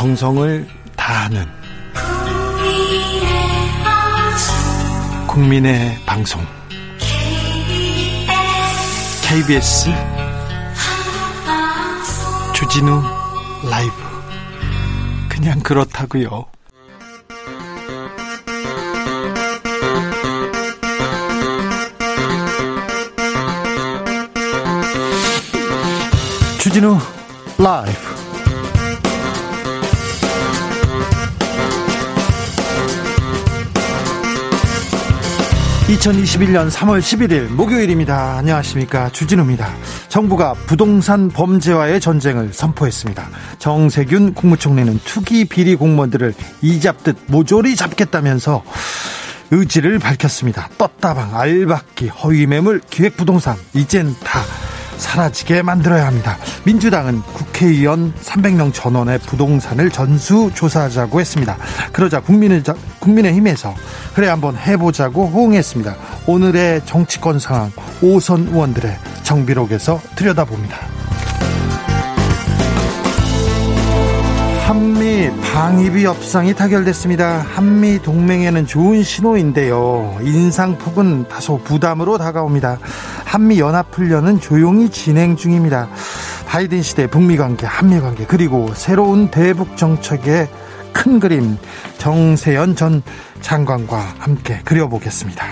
정성을 다하는 국민의 방송. KBS. 주진우 라이브. 그냥 그렇다고요. 주진우 라이브 2021년 3월 11일 목요일입니다. 안녕하십니까. 주진우입니다. 정부가 부동산 범죄와의 전쟁을 선포했습니다. 정세균 국무총리는 투기 비리 공무원들을 이잡듯 모조리 잡겠다면서 의지를 밝혔습니다. 떴다방, 알박기, 허위매물, 기획부동산, 이젠 다 사라지게 만들어야 합니다. 민주당은 국회의원 300명 전원의 부동산을 전수조사하자고 했습니다. 그러자 국민의, 국민의힘에서 그래 한번 해보자고 호응했습니다. 오늘의 정치권 상황 5선 의원들의 정비록에서 들여다봅니다. 방위비 협상이 타결됐습니다. 한미 동맹에는 좋은 신호인데요. 인상폭은 다소 부담으로 다가옵니다. 한미 연합훈련은 조용히 진행 중입니다. 바이든 시대 북미 관계, 한미 관계, 그리고 새로운 대북 정책의 큰 그림 정세현 전 장관과 함께 그려보겠습니다.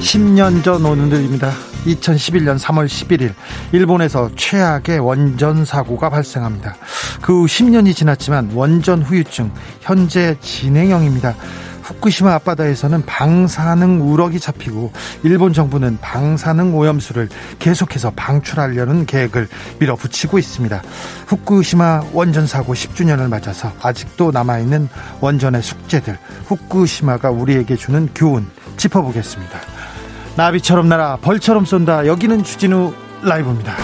10년 전 오늘입니다. 2011년 3월 11일 일본에서 최악의 원전 사고가 발생합니다. 그 후 10년이 지났지만 원전 후유증 현재 진행형입니다. 후쿠시마 앞바다에서는 방사능 우럭이 잡히고 일본 정부는 방사능 오염수를 계속해서 방출하려는 계획을 밀어붙이고 있습니다. 후쿠시마 원전 사고 10주년을 맞아서 아직도 남아있는 원전의 숙제들, 후쿠시마가 우리에게 주는 교훈 짚어보겠습니다. 나비처럼 날아 벌처럼 쏜다. 여기는 주진우 라이브입니다.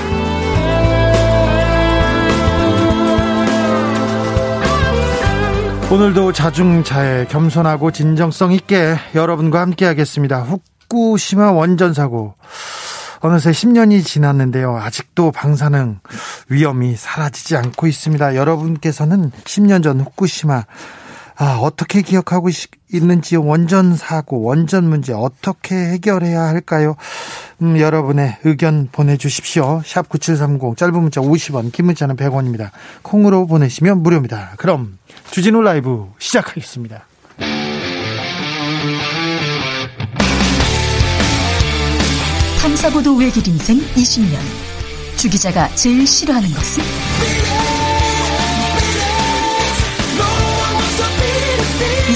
오늘도 자중자애 겸손하고 진정성 있게 여러분과 함께 하겠습니다. 후쿠시마 원전 사고 어느새 10년이 지났는데요. 아직도 방사능 위험이 사라지지 않고 있습니다. 여러분께서는 10년 전 후쿠시마 아, 어떻게 기억하고 있는지 원전 사고, 원전 문제 어떻게 해결해야 할까요? 음, 여러분의 의견 보내주십시오. 샵 9730, 짧은 문자 50원, 긴 문자는 100원입니다. 콩으로 보내시면 무료입니다. 그럼 주진우 라이브 시작하겠습니다. 탐사보도 외길 인생 20년. 주 기자가 제일 싫어하는 것은?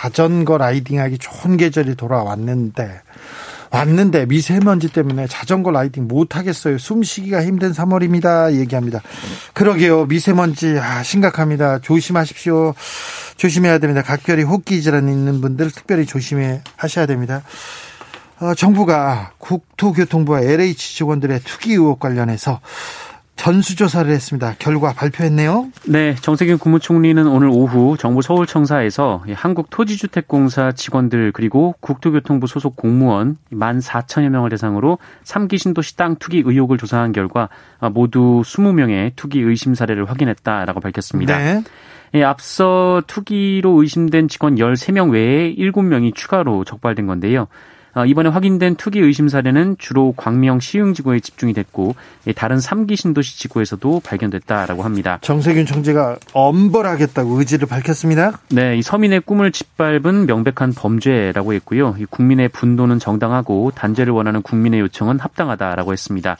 자전거 라이딩하기 좋은 계절이 돌아왔는데 왔는데 미세먼지 때문에 자전거 라이딩 못 하겠어요. 숨쉬기가 힘든 3월입니다. 얘기합니다. 그러게요. 미세먼지 아, 심각합니다. 조심하십시오. 조심해야 됩니다. 각별히 호흡기 질환 있는 분들 특별히 조심해 하셔야 됩니다. 어, 정부가 국토교통부와 LH 직원들의 투기 의혹 관련해서 전수조사를 했습니다. 결과 발표했네요. 네, 정세균 국무총리는 오늘 오후 정부 서울청사에서 한국토지주택공사 직원들 그리고 국토교통부 소속 공무원 1만 4천여 명을 대상으로 3기 신도시 땅 투기 의혹을 조사한 결과 모두 20명의 투기 의심 사례를 확인했다라고 밝혔습니다. 네. 예, 앞서 투기로 의심된 직원 13명 외에 7명이 추가로 적발된 건데요. 어, 이번에 확인된 투기 의심 사례는 주로 광명 시흥 지구에 집중이 됐고 다른 3기 신도시 지구에서도 발견됐다라고 합니다. 정세균 총재가 엄벌하겠다고 의지를 밝혔습니다. 네, 이 서민의 꿈을 짓밟은 명백한 범죄라고 했고요. 국민의 분노는 정당하고 단죄를 원하는 국민의 요청은 합당하다라고 했습니다.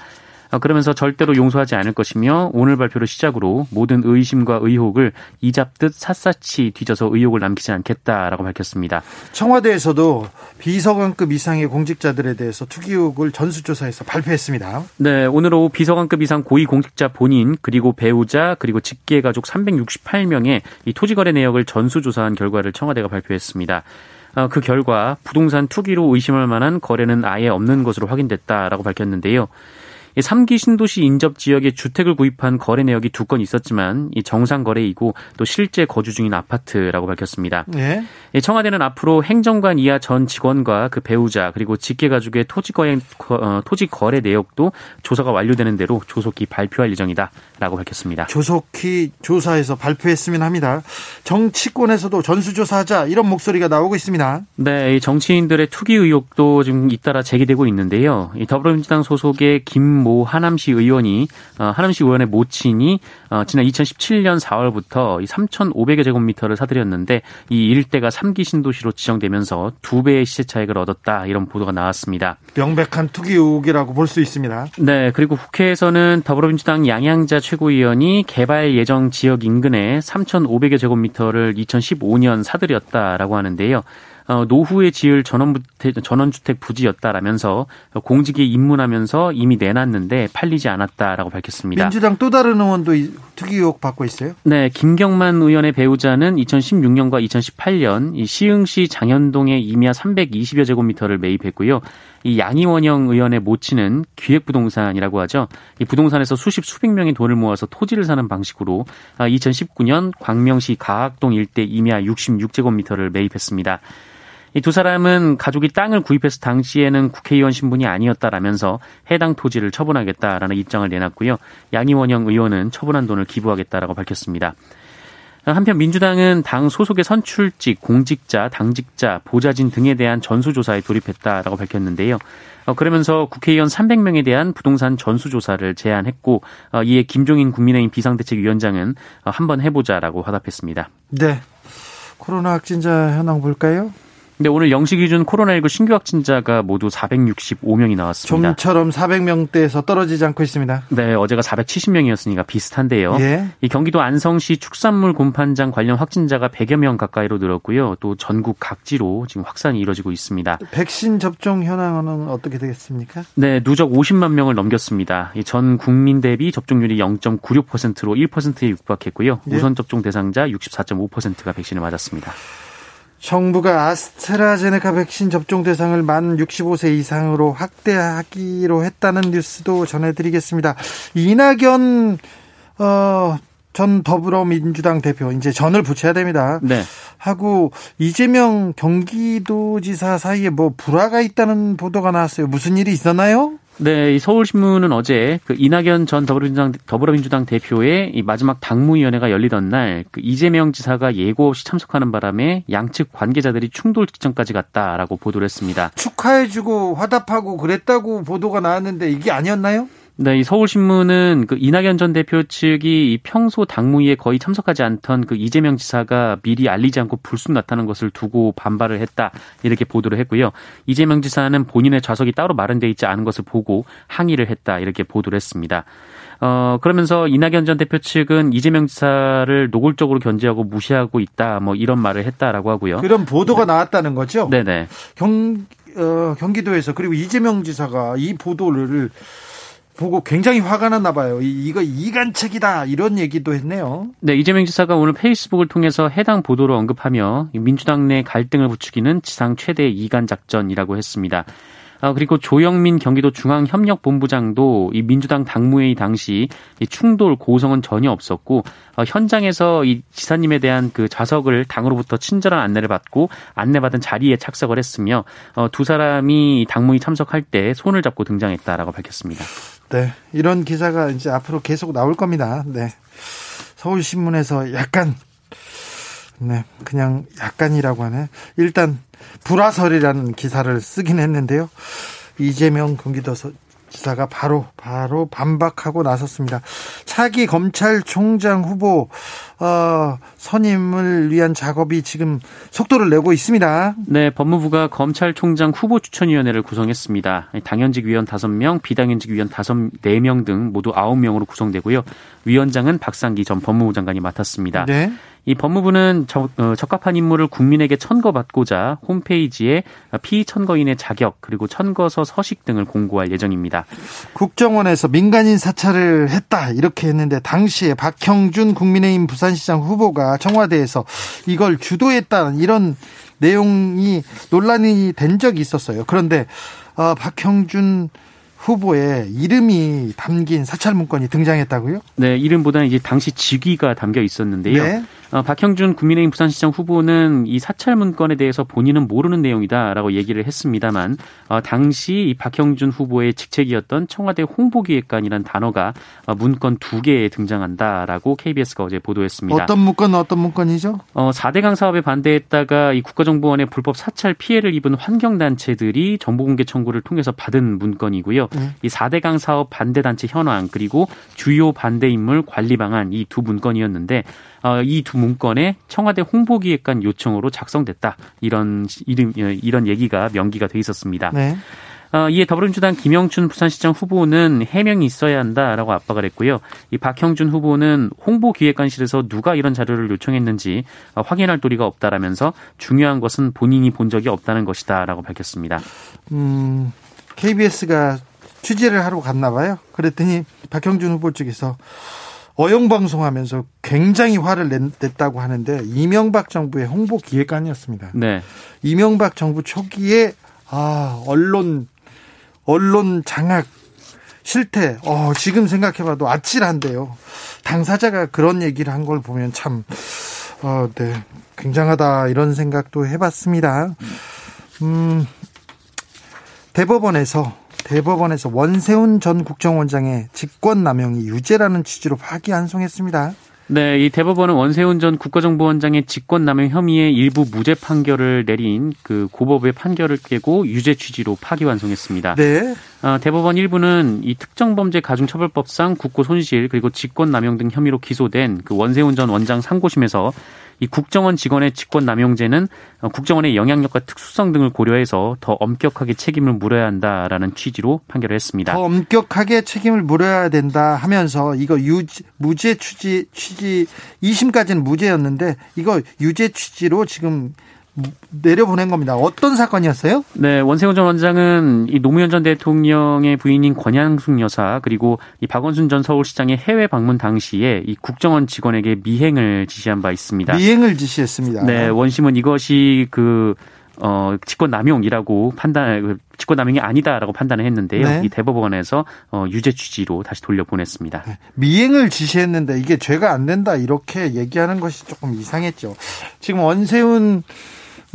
그러면서 절대로 용서하지 않을 것이며 오늘 발표를 시작으로 모든 의심과 의혹을 이잡듯 샅샅이 뒤져서 의혹을 남기지 않겠다라고 밝혔습니다. 청와대에서도 비서관급 이상의 공직자들에 대해서 투기 의혹을 전수조사해서 발표했습니다. 네, 오늘 오후 비서관급 이상 고위 공직자 본인 그리고 배우자 그리고 직계 가족 368명의 이 토지거래 내역을 전수조사한 결과를 청와대가 발표했습니다. 어, 그 결과 부동산 투기로 의심할 만한 거래는 아예 없는 것으로 확인됐다라고 밝혔는데요. 3기 신도시 인접 지역에 주택을 구입한 거래 내역이 두 건 있었지만 이 정상 거래이고 또 실제 거주 중인 아파트라고 밝혔습니다. 네. 청와대는 앞으로 행정관 이하 전 직원과 그 배우자 그리고 직계 가족의 토지 거래 어, 토지 거래 내역도 조사가 완료되는 대로 조속히 발표할 예정이다라고 밝혔습니다. 조속히 조사해서 발표했으면 합니다. 정치권에서도 전수조사하자 이런 목소리가 나오고 있습니다. 네, 정치인들의 투기 의혹도 지금 잇따라 제기되고 있는데요. 더불어민주당 소속의 김모 하남시 의원이 어, 하남시 의원의 모친이 어, 지난 2017년 4월부터 3,500여 제곱미터를 사들였는데 이 일대가 3기 신도시로 지정되면서 두 배의 시세 차익을 얻었다 이런 보도가 나왔습니다. 명백한 투기 의혹이라고 볼 수 있습니다. 네, 그리고 국회에서는 더불어민주당 양양자 최고위원이 개발 예정 지역 인근에 3,500여 제곱미터를 2015년 사들였다라고 하는데요. 어, 노후에 지을 전원주택, 전원주택 부지였다라면서 공직에 입문하면서 이미 내놨는데 팔리지 않았다라고 밝혔습니다. 민주당 또 다른 의원도 특기 의혹 받고 있어요? 네, 김경만 의원의 배우자는 2016년과 2018년 이 시흥시 장현동에 임야 320여 제곱미터를 매입했고요. 이 양희원영 의원의 모친은 기획부동산이라고 하죠. 이 부동산에서 수십 수백 명의 돈을 모아서 토지를 사는 방식으로 2019년 광명시 가학동 일대 임야 66제곱미터를 매입했습니다. 이 두 사람은 가족이 땅을 구입해서 당시에는 국회의원 신분이 아니었다라면서 해당 토지를 처분하겠다라는 입장을 내놨고요. 양희원영 의원은 처분한 돈을 기부하겠다라고 밝혔습니다. 한편 민주당은 당 소속의 선출직, 공직자, 당직자, 보좌진 등에 대한 전수조사에 돌입했다라고 밝혔는데요. 어, 그러면서 국회의원 300명에 대한 부동산 전수조사를 제안했고 어, 이에 김종인 국민의힘 비상대책위원장은 어, 한번 해보자라고 화답했습니다. 네. 코로나 확진자 현황 볼까요? 근데 오늘 영시 기준 코로나19 신규 확진자가 모두 465명이 나왔습니다. 좀처럼 400명대에서 떨어지지 않고 있습니다. 네, 어제가 470명이었으니까 비슷한데요. 예. 이 경기도 안성시 축산물 곰판장 관련 확진자가 100여 명 가까이로 늘었고요. 또 전국 각지로 지금 확산이 이뤄지고 있습니다. 백신 접종 현황은 어떻게 되겠습니까? 네, 누적 50만 명을 넘겼습니다. 전 국민 대비 접종률이 0.96%로 1%에 육박했고요. 예. 우선 접종 대상자 64.5%가 백신을 맞았습니다. 정부가 아스트라제네카 백신 접종 대상을 만 65세 이상으로 확대하기로 했다는 뉴스도 전해드리겠습니다. 이낙연 어, 전 더불어민주당 대표 이제 전을 붙여야 됩니다. 네. 하고 이재명 경기도지사 사이에 뭐 불화가 있다는 보도가 나왔어요. 무슨 일이 있었나요? 네, 이 서울신문은 어제 그 이낙연 전 더불어민주당, 더불어민주당 대표의 이 마지막 당무위원회가 열리던 날 그 이재명 지사가 예고 없이 참석하는 바람에 양측 관계자들이 충돌 직전까지 갔다라고 보도를 했습니다. 축하해주고 화답하고 그랬다고 보도가 나왔는데 이게 아니었나요? 네, 이 서울신문은 그 이낙연 전 대표 측이 평소 당무위에 거의 참석하지 않던 그 이재명 지사가 미리 알리지 않고 불쑥 나타난 것을 두고 반발을 했다 이렇게 보도를 했고요. 이재명 지사는 본인의 좌석이 따로 마련돼 있지 않은 것을 보고 항의를 했다 이렇게 보도를 했습니다. 어, 그러면서 이낙연 전 대표 측은 이재명 지사를 노골적으로 견제하고 무시하고 있다, 뭐 이런 말을 했다라고 하고요. 그런 보도가 네. 나왔다는 거죠? 네네. 경, 어, 경기도에서 그리고 이재명 지사가 이 보도를 보고 굉장히 화가 났나 봐요. 이거 이간책이다 이런 얘기도 했네요. 네, 이재명 지사가 오늘 페이스북을 통해서 해당 보도를 언급하며 민주당 내 갈등을 부추기는 지상 최대 이간 작전이라고 했습니다. 아, 그리고 조영민 경기도 중앙협력본부장도 이 민주당 당무회의 당시 이 충돌 고성은 전혀 없었고 어, 현장에서 이 지사님에 대한 그 좌석을 당으로부터 친절한 안내를 받고 안내받은 자리에 착석을 했으며 어, 두 사람이 당무회 참석할 때 손을 잡고 등장했다라고 밝혔습니다. 네, 이런 기사가 이제 앞으로 계속 나올 겁니다. 네, 서울신문에서 약간 네, 그냥 약간이라고 하네. 일단 불화설이라는 기사를 쓰긴 했는데요. 이재명 경기도 지사가 바로 바로 반박하고 나섰습니다. 차기 검찰총장 후보 어, 선임을 위한 작업이 지금 속도를 내고 있습니다. 네, 법무부가 검찰총장 후보 추천위원회를 구성했습니다. 당연직 위원 5명, 비당연직 위원 5, 4명 등 모두 9명으로 구성되고요. 위원장은 박상기 전 법무부 장관이 맡았습니다. 네. 이 법무부는 적, 어, 적합한 인물을 국민에게 천거받고자 홈페이지에 피천거인의 자격 그리고 천거서 서식 등을 공고할 예정입니다. 국정원에서 민간인 사찰을 했다 이렇게 했는데 당시에 박형준 국민의힘 부산시장 후보가 청와대에서 이걸 주도했다 이런 내용이 논란이 된 적이 있었어요. 그런데 어, 박형준 후보의 이름이 담긴 사찰 문건이 등장했다고요? 네, 이름보다는 이제 당시 직위가 담겨 있었는데요. 네. 어, 박형준 국민의힘 부산시장 후보는 이 사찰 문건에 대해서 본인은 모르는 내용이다라고 얘기를 했습니다만 어, 당시 이 박형준 후보의 직책이었던 청와대 홍보기획관이라는 단어가 어, 문건 두 개에 등장한다라고 KBS가 어제 보도했습니다. 어떤 문건 어떤 문건이죠? 어, 4대강 사업에 반대했다가 이 국가정보원의 불법 사찰 피해를 입은 환경단체들이 정보공개 청구를 통해서 받은 문건이고요. 네. 이 4대강 사업 반대단체 현황 그리고 주요 반대 인물 관리 방안 이 두 문건이었는데 어, 이 두 문건에 청와대 홍보기획관 요청으로 작성됐다. 이런 이름 어, 이런 얘기가 명기가 돼 있었습니다. 네. 어, 이에 더불어민주당 김영춘 부산시장 후보는 해명이 있어야 한다라고 압박을 했고요. 이 박형준 후보는 홍보기획관실에서 누가 이런 자료를 요청했는지 어, 확인할 도리가 없다라면서 중요한 것은 본인이 본 적이 없다는 것이다라고 밝혔습니다. 음, KBS가 취재를 하러 갔나 봐요. 그랬더니 박형준 후보 측에서 어용방송하면서 굉장히 화를 냈다고 하는데 이명박 정부의 홍보 기획관이었습니다. 네. 이명박 정부 초기에 아 언론 언론 장악 실태. 어 지금 생각해봐도 아찔한데요. 당사자가 그런 얘기를 한 걸 보면 참 어, 네. 굉장하다 이런 생각도 해봤습니다. 음, 대법원에서 대법원에서 원세훈 전 국정원장의 직권남용이 유죄라는 취지로 파기환송했습니다. 네, 이 대법원은 원세훈 전 국가정보원장의 직권남용 혐의의 일부 무죄 판결을 내린 그 고법의 판결을 깨고 유죄 취지로 파기환송했습니다. 네. 어, 대법원 일부는 이 특정범죄 가중처벌법상 국고 손실 그리고 직권남용 등 혐의로 기소된 그 원세훈 전 원장 상고심에서 이 국정원 직원의 직권 남용죄는 어, 국정원의 영향력과 특수성 등을 고려해서 더 엄격하게 책임을 물어야 한다라는 취지로 판결을 했습니다. 더 엄격하게 책임을 물어야 된다 하면서 이거 유지, 무죄 취지 취지 2심까지는 무죄였는데 이거 유죄 취지로 지금 내려보낸 겁니다. 어떤 사건이었어요? 네, 원세훈 전 원장은 이 노무현 전 대통령의 부인인 권양숙 여사 그리고 이 박원순 전 서울시장의 해외 방문 당시에 이 국정원 직원에게 미행을 지시한 바 있습니다. 미행을 지시했습니다. 네, 원심은 이것이 그 어, 직권 남용이라고 판단, 그 직권 남용이 아니다라고 판단을 했는데요. 네. 이 대법원에서 어, 유죄 취지로 다시 돌려보냈습니다. 네. 미행을 지시했는데 이게 죄가 안 된다 이렇게 얘기하는 것이 조금 이상했죠. 지금 원세훈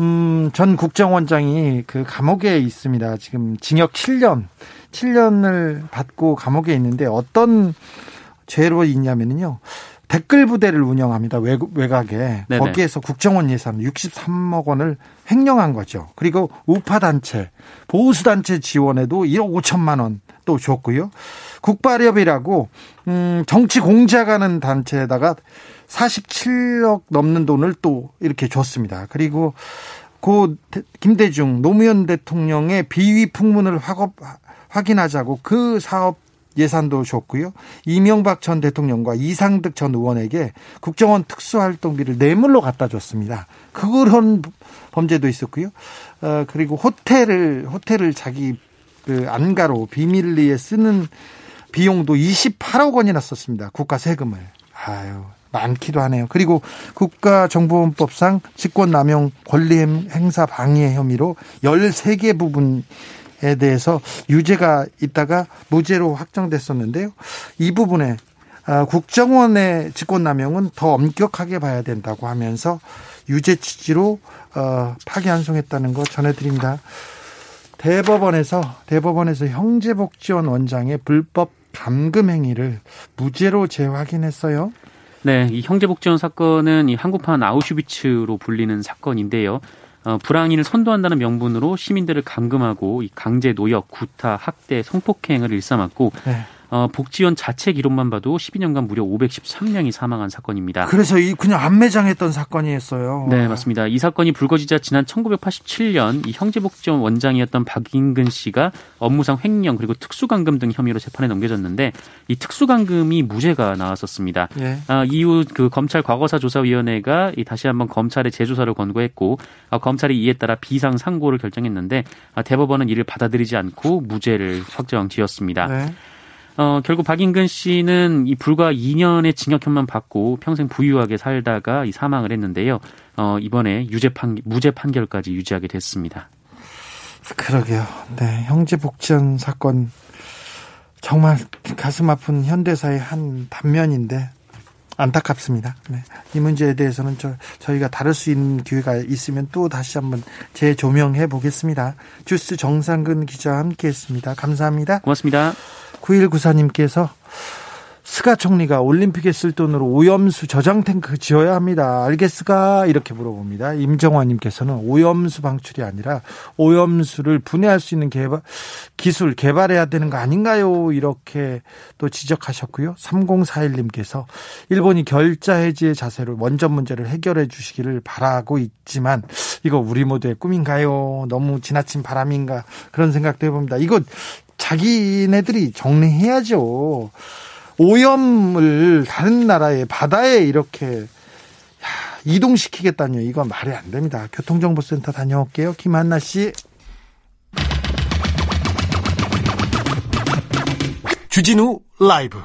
음, 전 국정원장이 그 감옥에 있습니다. 지금 징역 7년, 7년을 받고 감옥에 있는데 어떤 죄로 있냐면요. 댓글 부대를 운영합니다. 외곽에. 네네. 거기에서 국정원 예산 63억 원을 횡령한 거죠. 그리고 우파단체, 보수단체 지원에도 1억 5천만 원 또 줬고요. 국발협이라고, 음, 정치 공작하는 단체에다가 47억 넘는 돈을 또 이렇게 줬습니다. 그리고 고 김대중 노무현 대통령의 비위 풍문을 확업, 확인하자고 그 사업 예산도 줬고요. 이명박 전 대통령과 이상득 전 의원에게 국정원 특수활동비를 뇌물로 갖다 줬습니다. 그런 범죄도 있었고요. 어, 그리고 호텔을 호텔을 자기 그 안가로 비밀리에 쓰는 비용도 28억 원이나 썼습니다. 국가 세금을. 아유, 많기도 하네요. 그리고 국가정보원법상 직권남용 권리 행사 방해 혐의로 13개 부분 에 대해서 유죄가 있다가 무죄로 확정됐었는데요. 이 부분에 아, 국정원의 직권남용은 더 엄격하게 봐야 된다고 하면서 유죄 취지로 어, 파기환송했다는 거 전해드립니다. 대법원에서 대법원에서 형제복지원 원장의 불법 감금 행위를 무죄로 재확인했어요. 네, 이 형제복지원 사건은 이 한국판 아우슈비츠로 불리는 사건인데요. 어, 불황인을 선도한다는 명분으로 시민들을 감금하고 이 강제 노역, 구타, 학대, 성폭행을 일삼았고 네. 어, 복지원 자체 기록만 봐도 12년간 무려 513명이 사망한 사건입니다. 그래서 이 그냥 안 매장했던 사건이었어요. 네, 맞습니다. 이 사건이 불거지자 지난 1987년 이 형제복지원 원장이었던 박인근 씨가 업무상 횡령 그리고 특수감금 등 혐의로 재판에 넘겨졌는데 이 특수감금이 무죄가 나왔었습니다. 예. 아, 이후 그 검찰 과거사 조사위원회가 이 다시 한번 검찰의 재조사를 권고했고 아, 검찰이 이에 따라 비상 상고를 결정했는데 아, 대법원은 이를 받아들이지 않고 무죄를 확정 지었습니다. 네. 어, 결국 박인근 씨는 이 불과 2년의 징역형만 받고 평생 부유하게 살다가 이 사망을 했는데요. 어, 이번에 유죄 판, 무죄 판결까지 유지하게 됐습니다. 그러게요. 네. 형제복지원 사건 정말 가슴 아픈 현대사의 한 단면인데 안타깝습니다. 네. 이 문제에 대해서는 저, 저희가 다룰 수 있는 기회가 있으면 또 다시 한번 재조명해 보겠습니다. 주스 정상근 기자와 함께 했습니다. 감사합니다. 고맙습니다. 9194님께서 스가 총리가 올림픽에 쓸 돈으로 오염수 저장 탱크 지어야 합니다. 알겠스가? 이렇게 물어봅니다. 임정화님께서는 오염수 방출이 아니라 오염수를 분해할 수 있는 개발, 기술 개발해야 되는 거 아닌가요? 이렇게 또 지적하셨고요. 3041님께서 일본이 결자 해지의 자세로 원전 문제를 해결해 주시기를 바라고 있지만 이거 우리 모두의 꿈인가요? 너무 지나친 바람인가? 그런 생각도 해봅니다. 이거 자기네들이 정리해야죠. 오염을 다른 나라의 바다에 이렇게 이동시키겠다뇨. 이건 말이 안 됩니다. 교통정보센터 다녀올게요. 김한나 씨. 주진우 라이브.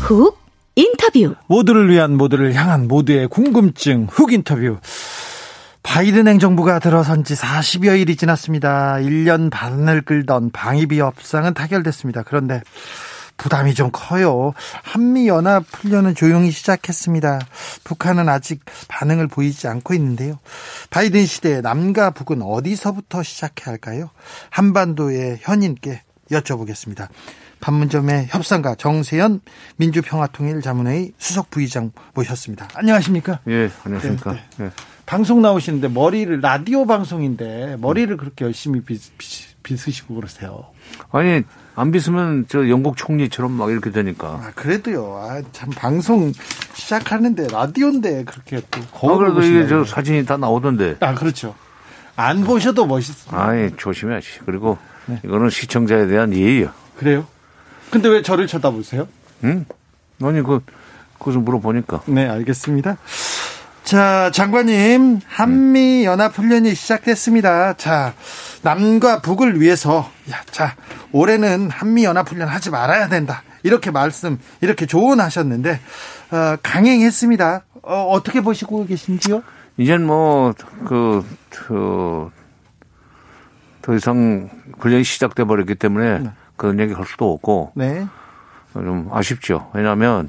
훅 인터뷰. 모두를 위한 모두를 향한 모두의 궁금증 훅 인터뷰. 바이든 행정부가 들어선 지 40여일이 지났습니다. 1년 반을 끌던 방위비 협상은 타결됐습니다. 그런데 부담이 좀 커요. 한미연합 훈련은 조용히 시작했습니다. 북한은 아직 반응을 보이지 않고 있는데요. 바이든 시대에 남과 북은 어디서부터 시작해야 할까요? 한반도의 현인께 여쭤보겠습니다. 판문점의 협상가 정세현 민주평화통일자문회의 수석 부의장 모셨습니다. 안녕하십니까? 예, 안녕하십니까? 네, 네. 예. 방송 나오시는데 머리를 라디오 방송인데 머리를 그렇게 열심히 빗, 빗으시고 그러세요. 아니 안 빗으면 저 영국 총리처럼 막 이렇게 되니까. 아, 그래도요. 아, 참 방송 시작하는데 라디오인데 그렇게 또 거울 아, 그래도 이게 저 사진이 다 나오던데. 아 그렇죠. 안 보셔도 멋있어요. 아니 조심해야지. 그리고 네. 이거는 시청자에 대한 예의요. 그래요? 근데 왜 저를 쳐다보세요? 응? 아니, 그, 그것을 물어보니까. 네, 알겠습니다. 자, 장관님, 한미 연합 훈련이 시작됐습니다. 자, 남과 북을 위해서, 야, 자, 올해는 한미 연합 훈련 하지 말아야 된다. 이렇게 말씀, 이렇게 조언하셨는데, 어, 강행했습니다. 어, 어떻게 보시고 계신지요? 이젠 뭐, 그, 그, 더 이상 훈련이 시작돼 버렸기 때문에 네. 그런 얘기 할 수도 없고 네. 좀 아쉽죠. 왜냐하면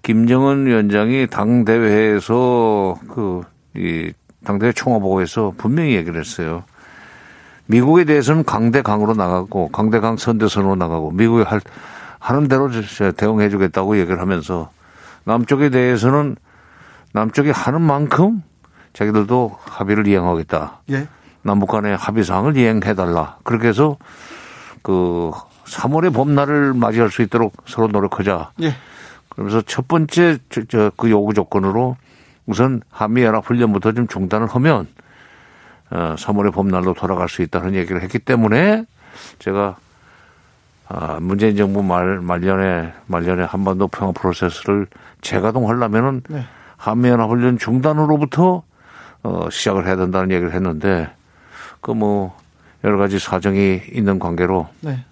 김정은 위원장이 당 대회에서 그이 당대회 총화보고에서 분명히 얘기를 했어요. 미국에 대해서는 강대 강으로 나가고 강대 강 선대선으로 나가고 미국이 할 하는 대로 대응해 주겠다고 얘기를 하면서 남쪽에 대해서는 남쪽이 하는 만큼 자기들도 합의를 이행하겠다. 예. 남북 간의 합의 사항을 이행해 달라. 그렇게 해서 그 3월의 봄날을 맞이할 수 있도록 서로 노력하자. 예. 그러면서 첫 번째 저, 저, 그 요구 조건으로 우선 한미연합 훈련부터 좀 중단을 하면 어, 3월의 봄날로 돌아갈 수 있다는 얘기를 했기 때문에 제가 아, 문재인 정부 말, 말년에, 말년에 한반도 평화 프로세스를 재가동하려면은 네. 한미연합 훈련 중단으로부터 어, 시작을 해야 된다는 얘기를 했는데 그 뭐 여러 가지 사정이 있는 관계로 네.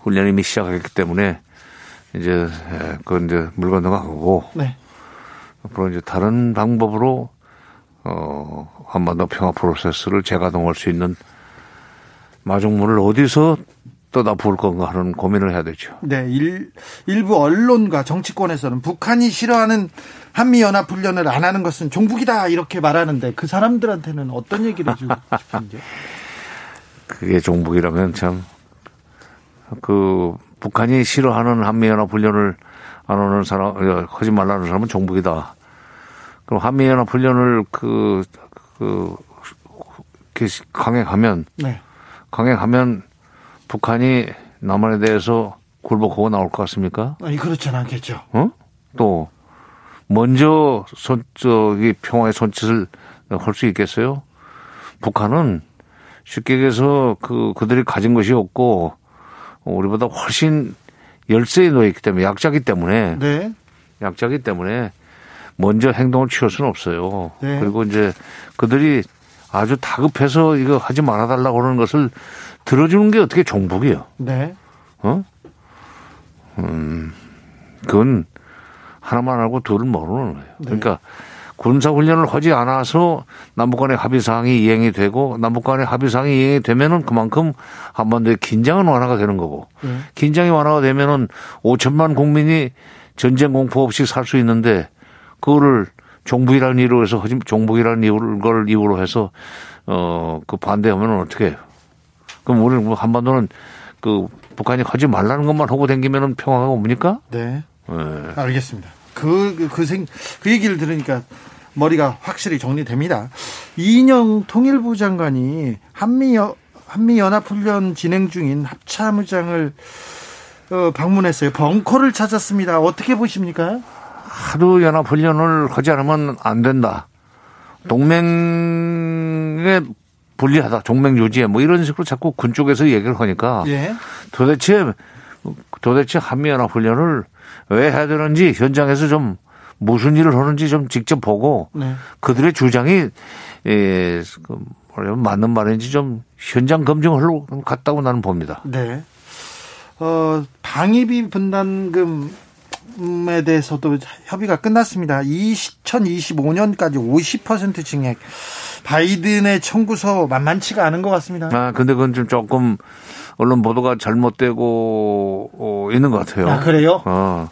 훈련이 이미 시작했기 때문에 이제 그건 이제 물 건너가고 네. 앞으로 이제 다른 방법으로 어 한반도 평화 프로세스를 재가동할 수 있는 마중물을 어디서 떠다 부을 건가 하는 고민을 해야 되죠. 네, 일, 일부 언론과 정치권에서는 북한이 싫어하는 한미연합 훈련을 안 하는 것은 종북이다 이렇게 말하는데 그 사람들한테는 어떤 얘기를 해주고 싶은지? 그게 종북이라면 참, 그, 북한이 싫어하는 한미연합 훈련을 안 오는 사람, 어, 하지 말라는 사람은 종북이다. 그럼 한미연합 훈련을 그, 그, 강행하면, 네. 강행하면 북한이 남한에 대해서 굴복하고 나올 것 같습니까? 아니, 그렇지는 않겠죠. 어? 또, 먼저 손, 저기 평화의 손짓을 할 수 있겠어요? 북한은 쉽게 얘기해서 그, 그들이 가진 것이 없고, 우리보다 훨씬 열세에 놓여있기 때문에, 약자기 때문에, 네. 약자기 때문에, 먼저 행동을 취할 수는 없어요. 네. 그리고 이제 그들이 아주 다급해서 이거 하지 말아달라고 하는 것을 들어주는 게 어떻게 종북이에요. 네. 어? 음, 그건 하나만 알고 둘은 모르는 거예요. 네. 그러니까 군사훈련을 하지 않아서 남북 간의 합의사항이 이행이 되고 남북 간의 합의사항이 이행이 되면은 그만큼 한반도의 긴장은 완화가 되는 거고 네. 긴장이 완화가 되면은 5천만 국민이 전쟁 공포 없이 살 수 있는데 그거를 종북이라는 이유로 해서 종북이라는 이유를 걸 이유로 해서 어 그 반대하면 어떻게 해요? 그럼 우리는 뭐 한반도는 그 북한이 하지 말라는 것만 하고 댕기면은 평화가 옵니까? 네. 네. 알겠습니다. 그, 그 생, 그 얘기를 들으니까 머리가 확실히 정리됩니다. 이인영 통일부 장관이 한미, 한미연합훈련 진행 중인 합참의장을 어, 방문했어요. 벙커를 찾았습니다. 어떻게 보십니까? 하루 연합 훈련을 하지 않으면 안 된다. 동맹에 불리하다. 동맹 유지에 뭐 이런 식으로 자꾸 군 쪽에서 얘기를 하니까 예. 도대체 도대체 한미 연합 훈련을 왜 해야 되는지 현장에서 좀 무슨 일을 하는지 좀 직접 보고 네. 그들의 주장이 예, 그 맞는 말인지 좀 현장 검증하러 갔다고 나는 봅니다. 네. 어, 방위비 분담금 에 대해서도 협의가 끝났습니다. 2025년까지 50% 증액. 바이든의 청구서 만만치가 않은 것 같습니다. 아, 근데 그건 좀 조금 언론 보도가 잘못되고 어, 있는 것 같아요. 아, 그래요? 어.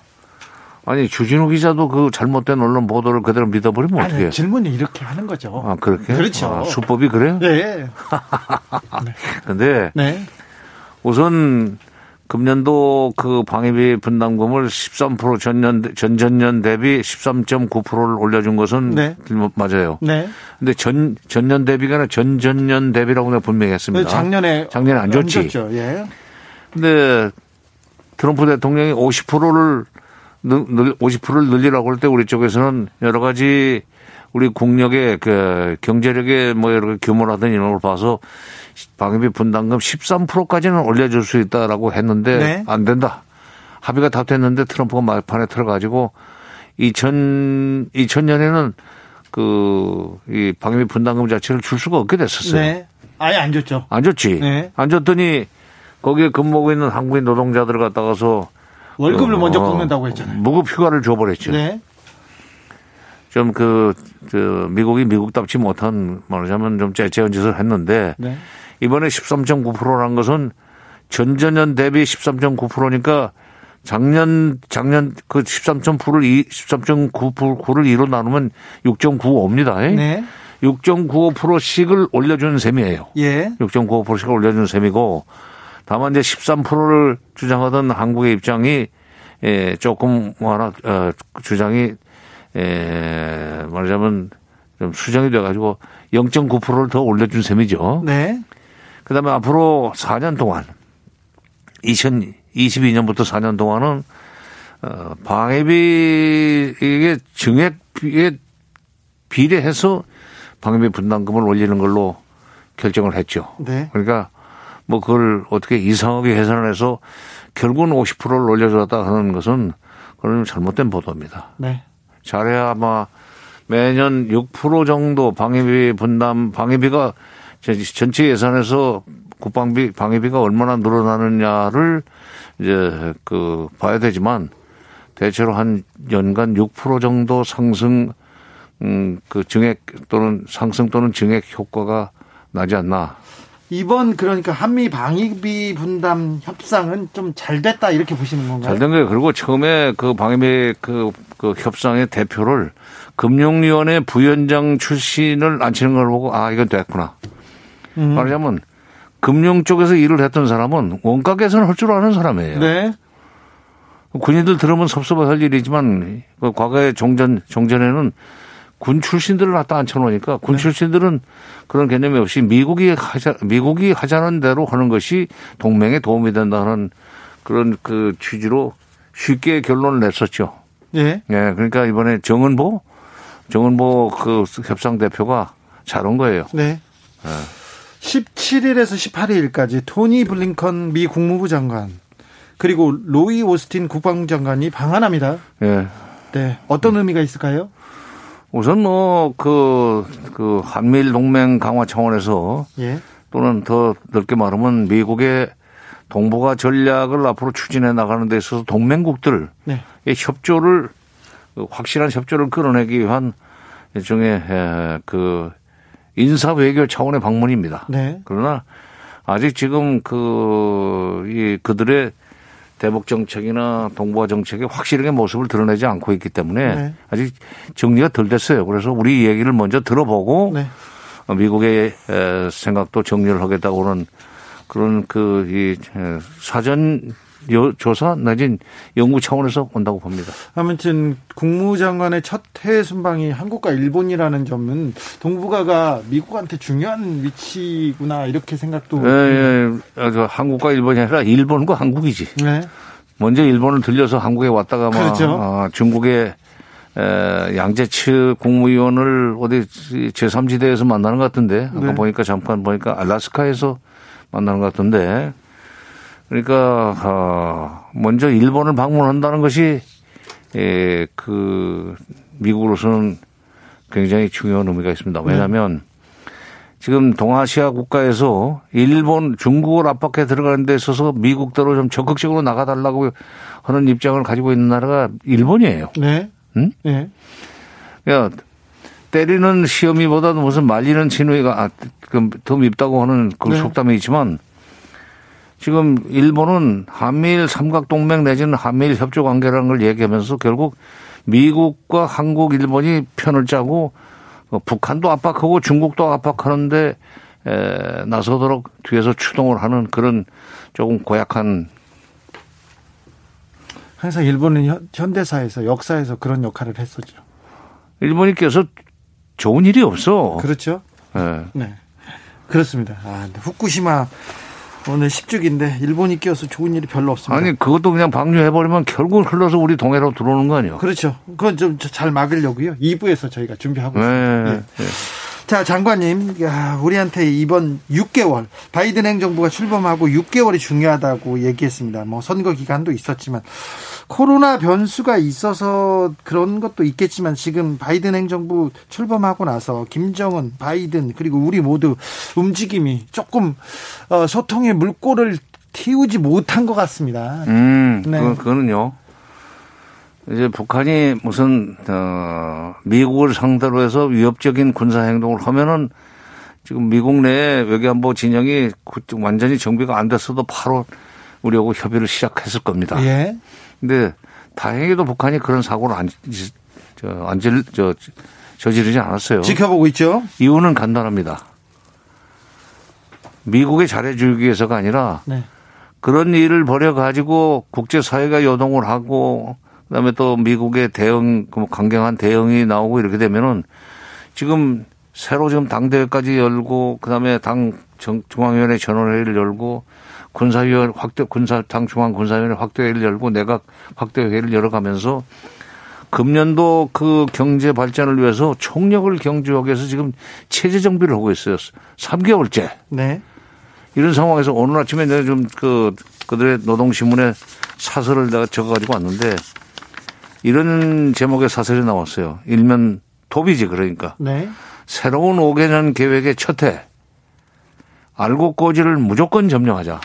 아니 주진우 기자도 그 잘못된 언론 보도를 그대로 믿어버리면 아니, 어떻게? 질문이 이렇게 하는 거죠. 아 그렇게? 그렇죠. 아, 수법이 그래요? 네. 근데 네. 우선 금년도 그 방위비 분담금을 13% 전년 전전년 대비 13.9%를 올려준 것은 네. 맞아요. 네. 근데 전 전년 대비가 아니라 전전년 대비라고 내가 분명히 했습니다. 작년에 작년에 안 줬지. 안 줬죠. 예. 근데 트럼프 대통령이 50%를 50%를 늘리라고 할 때 우리 쪽에서는 여러 가지 우리 국력의 그 경제력의 뭐 여러 규모라든 이런 걸 봐서 방위비 분담금 13%까지는 올려줄 수 있다라고 했는데 네. 안 된다. 합의가 다 됐는데 트럼프가 말판에 들어가지고 2000 2000년에는 그 이 방위비 분담금 자체를 줄 수가 없게 됐었어요. 네. 아예 안 줬죠. 안 줬지. 네. 안 줬더니 거기에 근무하고 있는 한국인 노동자들 갖다가서 월급을 그, 먼저 걷는다고 했잖아요. 무급 휴가를 줘버렸죠. 네. 좀 그, 그, 미국이 미국답지 못한 말하자면 좀 째째한 짓을 했는데 네. 이번에 13.9%라는 것은 전전년 대비 13.9%니까 작년 작년 그 13.9를 13.9%를 2로 나누면 6.95입니다. 네. 6.95%씩을 올려주는 셈이에요. 예. 6.95%씩을 올려주는 셈이고 다만 이제 13%를 주장하던 한국의 입장이 예, 조금 뭐 하나 어, 주장이 예, 말하자면 좀 수정이 돼가지고 0.9%를 더 올려준 셈이죠. 네. 그 다음에 앞으로 4년 동안 2022년부터 4년 동안은 어, 방해비 이게 증액에 비례해서 방해비 분담금을 올리는 걸로 결정을 했죠. 네. 그러니까 뭐 그걸 어떻게 이상하게 계산을 해서 결국은 50%를 올려줬다 하는 것은 그런 잘못된 보도입니다. 네. 잘해야 아마 매년 6% 정도 방위비 분담 방위비가 전체 예산에서 국방비 방위비가 얼마나 늘어나느냐를 이제 그 봐야 되지만 대체로 한 연간 6% 정도 상승 음 그 증액 또는 상승 또는 증액 효과가 나지 않나. 이번 그러니까 한미 방위비 분담 협상은 좀 잘 됐다 이렇게 보시는 건가요? 잘 된 거예요. 그리고 처음에 그 방위비 그, 그 협상의 대표를 금융위원회 부위원장 출신을 앉히는 걸 보고 아 이건 됐구나. 음. 말하자면 금융 쪽에서 일을 했던 사람은 원가 개선을 할 줄 아는 사람이에요. 네. 군인들 들으면 섭섭할 일이지만 그 과거에 종전 종전에는 군 출신들을 갖다 앉혀놓으니까 군 네. 출신들은 그런 개념이 없이 미국이 하자 미국이 하자는 대로 하는 것이 동맹에 도움이 된다는 그런 그 취지로 쉽게 결론을 냈었죠. 예. 예. 그러니까 이번에 정은보 정은보 그 협상 대표가 잘 온 거예요. 네. 예. 17일에서 18일까지 토니 블링컨 미 국무부 장관 그리고 로이 오스틴 국방부 장관이 방한합니다. 예. 네. 어떤 의미가 있을까요? 우선 뭐, 그, 그, 한미일 동맹 강화 차원에서 예. 또는 더 넓게 말하면 미국의 동북아 전략을 앞으로 추진해 나가는 데 있어서 동맹국들의 네. 협조를 확실한 협조를 끌어내기 위한 일종의 그 인사 외교 차원의 방문입니다. 네. 그러나 아직 지금 그, 이, 그들의 대북 정책이나 동북아 정책의 확실하게 모습을 드러내지 않고 있기 때문에 네. 아직 정리가 덜 됐어요. 그래서 우리 얘기를 먼저 들어보고 네. 미국의 생각도 정리를 하겠다고 하는 그런 그 이 사전 조사 내진 연구 차원에서 온다고 봅니다. 아무튼 국무장관의 첫 해외 순방이 한국과 일본이라는 점은 동북아가 미국한테 중요한 위치구나 이렇게 생각도. 예, 예. 한국과 일본이 아니라 일본과 한국이지. 네. 먼저 일본을 들려서 한국에 왔다가 막 그렇죠. 아, 중국의 에, 양재 측 국무위원을 어디 제3지대에서 만나는 것 같은데 아까 네. 보니까 잠깐 보니까 알라스카에서 만나는 것 같은데 그러니까 어, 먼저 일본을 방문한다는 것이 예, 그 미국으로서는 굉장히 중요한 의미가 있습니다. 왜냐하면 지금 동아시아 국가에서 일본, 중국을 압박해 들어가는 데 있어서 미국대로 좀 적극적으로 나가달라고 하는 입장을 가지고 있는 나라가 일본이에요. 네. 응? 네. 야, 때리는 시험이보다도 무슨 말리는 진우이가 아, 더 밉다고 하는 그 네. 속담이 있지만 지금 일본은 한미일 삼각동맹 내지는 한미일 협조 관계라는 걸 얘기하면서 결국 미국과 한국, 일본이 편을 짜고 어, 북한도 압박하고 중국도 압박하는데 에, 나서도록 뒤에서 추동을 하는 그런 조금 고약한 항상 일본은 현대사에서 역사에서 그런 역할을 했었죠. 일본이 껴서 좋은 일이 없어. 그렇죠. 네. 네. 그렇습니다. 아, 후쿠시마 오늘 10주기인데 일본이 끼어서 좋은 일이 별로 없습니다. 아니 그것도 그냥 방류해버리면 결국 흘러서 우리 동해로 들어오는 거 아니에요? 그렇죠. 그건 좀 잘 막으려고요. 2부에서 저희가 준비하고 있습니다. 네. 네. 자, 장관님, 야, 우리한테 이번 6개월, 바이든 행정부가 출범하고 6개월이 중요하다고 얘기했습니다. 뭐 선거 기간도 있었지만, 코로나 변수가 있어서 그런 것도 있겠지만, 지금 바이든 행정부 출범하고 나서 김정은, 바이든, 그리고 우리 모두 움직임이 조금, 어, 소통의 물꼬를 틔우지 못한 것 같습니다. 음, 네. 그, 그거는요. 이제 북한이 무슨 어 미국을 상대로 해서 위협적인 군사 행동을 하면은 지금 미국 내에 외교안보 진영이 완전히 정비가 안 됐어도 바로 우리하고 협의를 시작했을 겁니다. 예. 근데 다행히도 북한이 그런 사고를 안, 저, 안 질, 저, 저지르지 않았어요. 지켜보고 있죠. 이유는 간단합니다. 미국에 잘해주기 위해서가 아니라 네. 그런 일을 벌여가지고 국제사회가 요동을 하고 그다음에 또 미국의 대응 그뭐 강경한 대응이 나오고 이렇게 되면은 지금 새로 지금 당대회까지 열고 그다음에 당 중앙위원회 전원회의를 열고 군사위원 확대 군사 당 중앙 군사위원회 확대회의를 열고 내각 확대회의를 열어가면서 금년도 그 경제 발전을 위해서 총력을 경주하기 위해서 지금 체제 정비를 하고 있어요. 3개월째. 네. 이런 상황에서 오늘 아침에 내가 좀 그 그들의 노동신문에 사설을 내가 적어가지고 왔는데 이런 제목의 사설이 나왔어요. 일면 도비지 그러니까. 네. 새로운 5개년 계획의 첫 해. 알고 꼬지를 무조건 점령하자.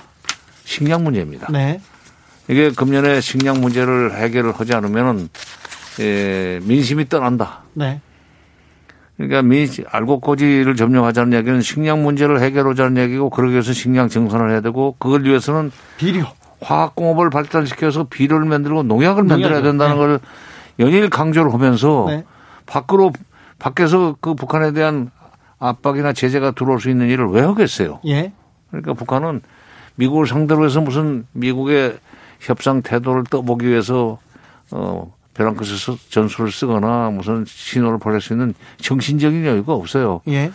식량 문제입니다. 네. 이게 금년에 식량 문제를 해결을 하지 않으면은 예, 민심이 떠난다. 네. 그러니까 민 알고 꼬지를 점령하자는 얘기는 식량 문제를 해결하자는 얘기고 그러기 위해서 식량 정산을 해야 되고 그걸 위해서는 비료 화학 공업을 발전시켜서 비료를 만들고 농약을 만들어야 된다는 네. 걸 연일 강조를 하면서 네. 밖으로 밖에서 그 북한에 대한 압박이나 제재가 들어올 수 있는 일을 왜 하겠어요? 예. 그러니까 북한은 미국을 상대로 해서 무슨 미국의 협상 태도를 떠보기 위해서 어 끝에 전술을 쓰거나 무슨 신호를 보낼 수 있는 정신적인 여유가 없어요. 예.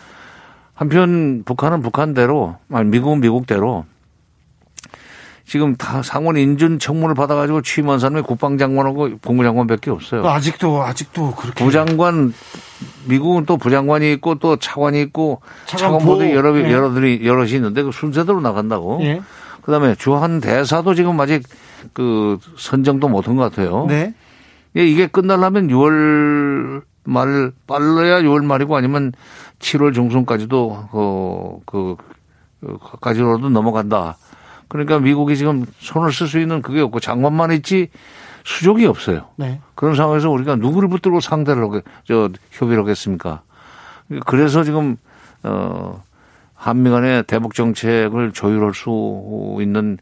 한편 북한은 북한대로 아니 미국은 미국대로 지금 다 상원 인준 청문을 받아가지고 취임한 사람이 국방장관하고 국무장관밖에 없어요. 아직도 아직도 그렇게 부장관 미국은 또 부장관이 있고 또 차관이 있고 차관보도 여러 예. 여러들이 여럿이 있는데 그 순서대로 나간다고. 예. 그다음에 주한 대사도 지금 아직 그 선정도 못한 것 같아요. 네. 예, 이게 끝나려면 6월 말 빨라야 6월 말이고 아니면 7월 중순까지도 그, 그, 그 까지로도 넘어간다. 그러니까 미국이 지금 손을 쓸 수 있는 그게 없고 장관만 있지 수족이 없어요. 네. 그런 상황에서 우리가 누구를 붙들고 상대를 하게, 저, 협의를 하겠습니까? 그래서 지금, 어, 한미 간의 대북 정책을 조율할 수 있는,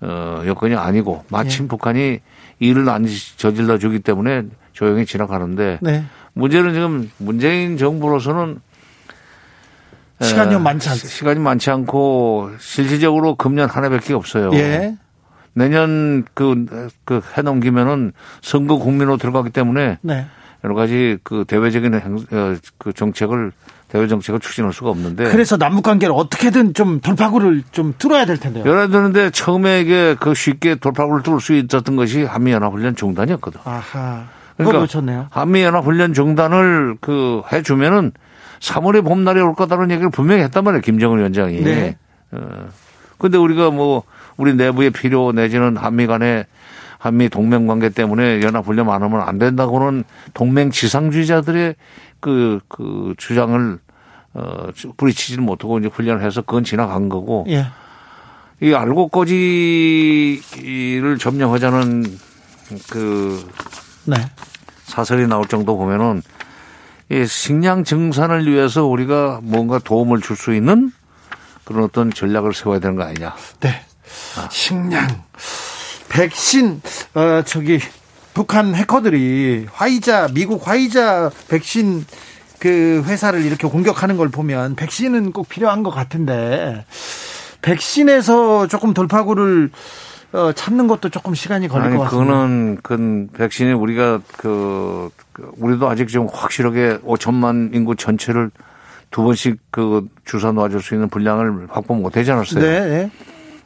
어, 여건이 아니고 마침 네. 북한이 일을 안 저질러 주기 때문에 조용히 지나가는데 네. 문제는 지금 문재인 정부로서는 시간이 많지 않 시간이 많지 않고 실질적으로 금년 한 해밖에 없어요. 예. 내년 그, 그 해넘기면은 선거 국민으로 들어가기 때문에 네. 여러 가지 그 대외적인 행, 어, 그 정책을 대외 정책을 추진할 수가 없는데. 그래서 남북 관계를 어떻게든 좀 돌파구를 좀 뚫어야 될 텐데요. 열어야 되는데 처음에 이게 그 쉽게 돌파구를 뚫을 수 있었던 것이 한미연합훈련 중단이었거든. 아하. 그러니까 놓쳤네요. 한미연합훈련 중단을 그 해주면은 3월에 봄날이 올 거다라는 얘기를 분명히 했단 말이에요. 김정은 위원장이. 네. 어. 근데 우리가 뭐 우리 내부의 필요 내지는 한미 간의 한미 동맹 관계 때문에 연합 훈련 안 하면 안 된다고는 동맹 지상주의자들의 그, 그 주장을 어, 뿌리치지는 못하고 이제 훈련을 해서 그건 지나간 거고. 예. 이 알고 꺼지를 점령하자는 그 네. 사설이 나올 정도 보면은 이 식량 증산을 위해서 우리가 뭔가 도움을 줄 수 있는 그런 어떤 전략을 세워야 되는 거 아니냐. 네. 아. 식량, 백신, 어, 저기, 북한 해커들이 화이자, 미국 화이자 백신 그 회사를 이렇게 공격하는 걸 보면 백신은 꼭 필요한 것 같은데 백신에서 조금 돌파구를 어, 찾는 것도 조금 시간이 걸릴 아니, 것 같습니다. 그거는 그 백신이 우리가 그, 그 우리도 아직 좀 확실하게 5천만 인구 전체를 두 번씩 그 주사 놔줄 수 있는 분량을 확보 못 하지 않았어요. 네, 네.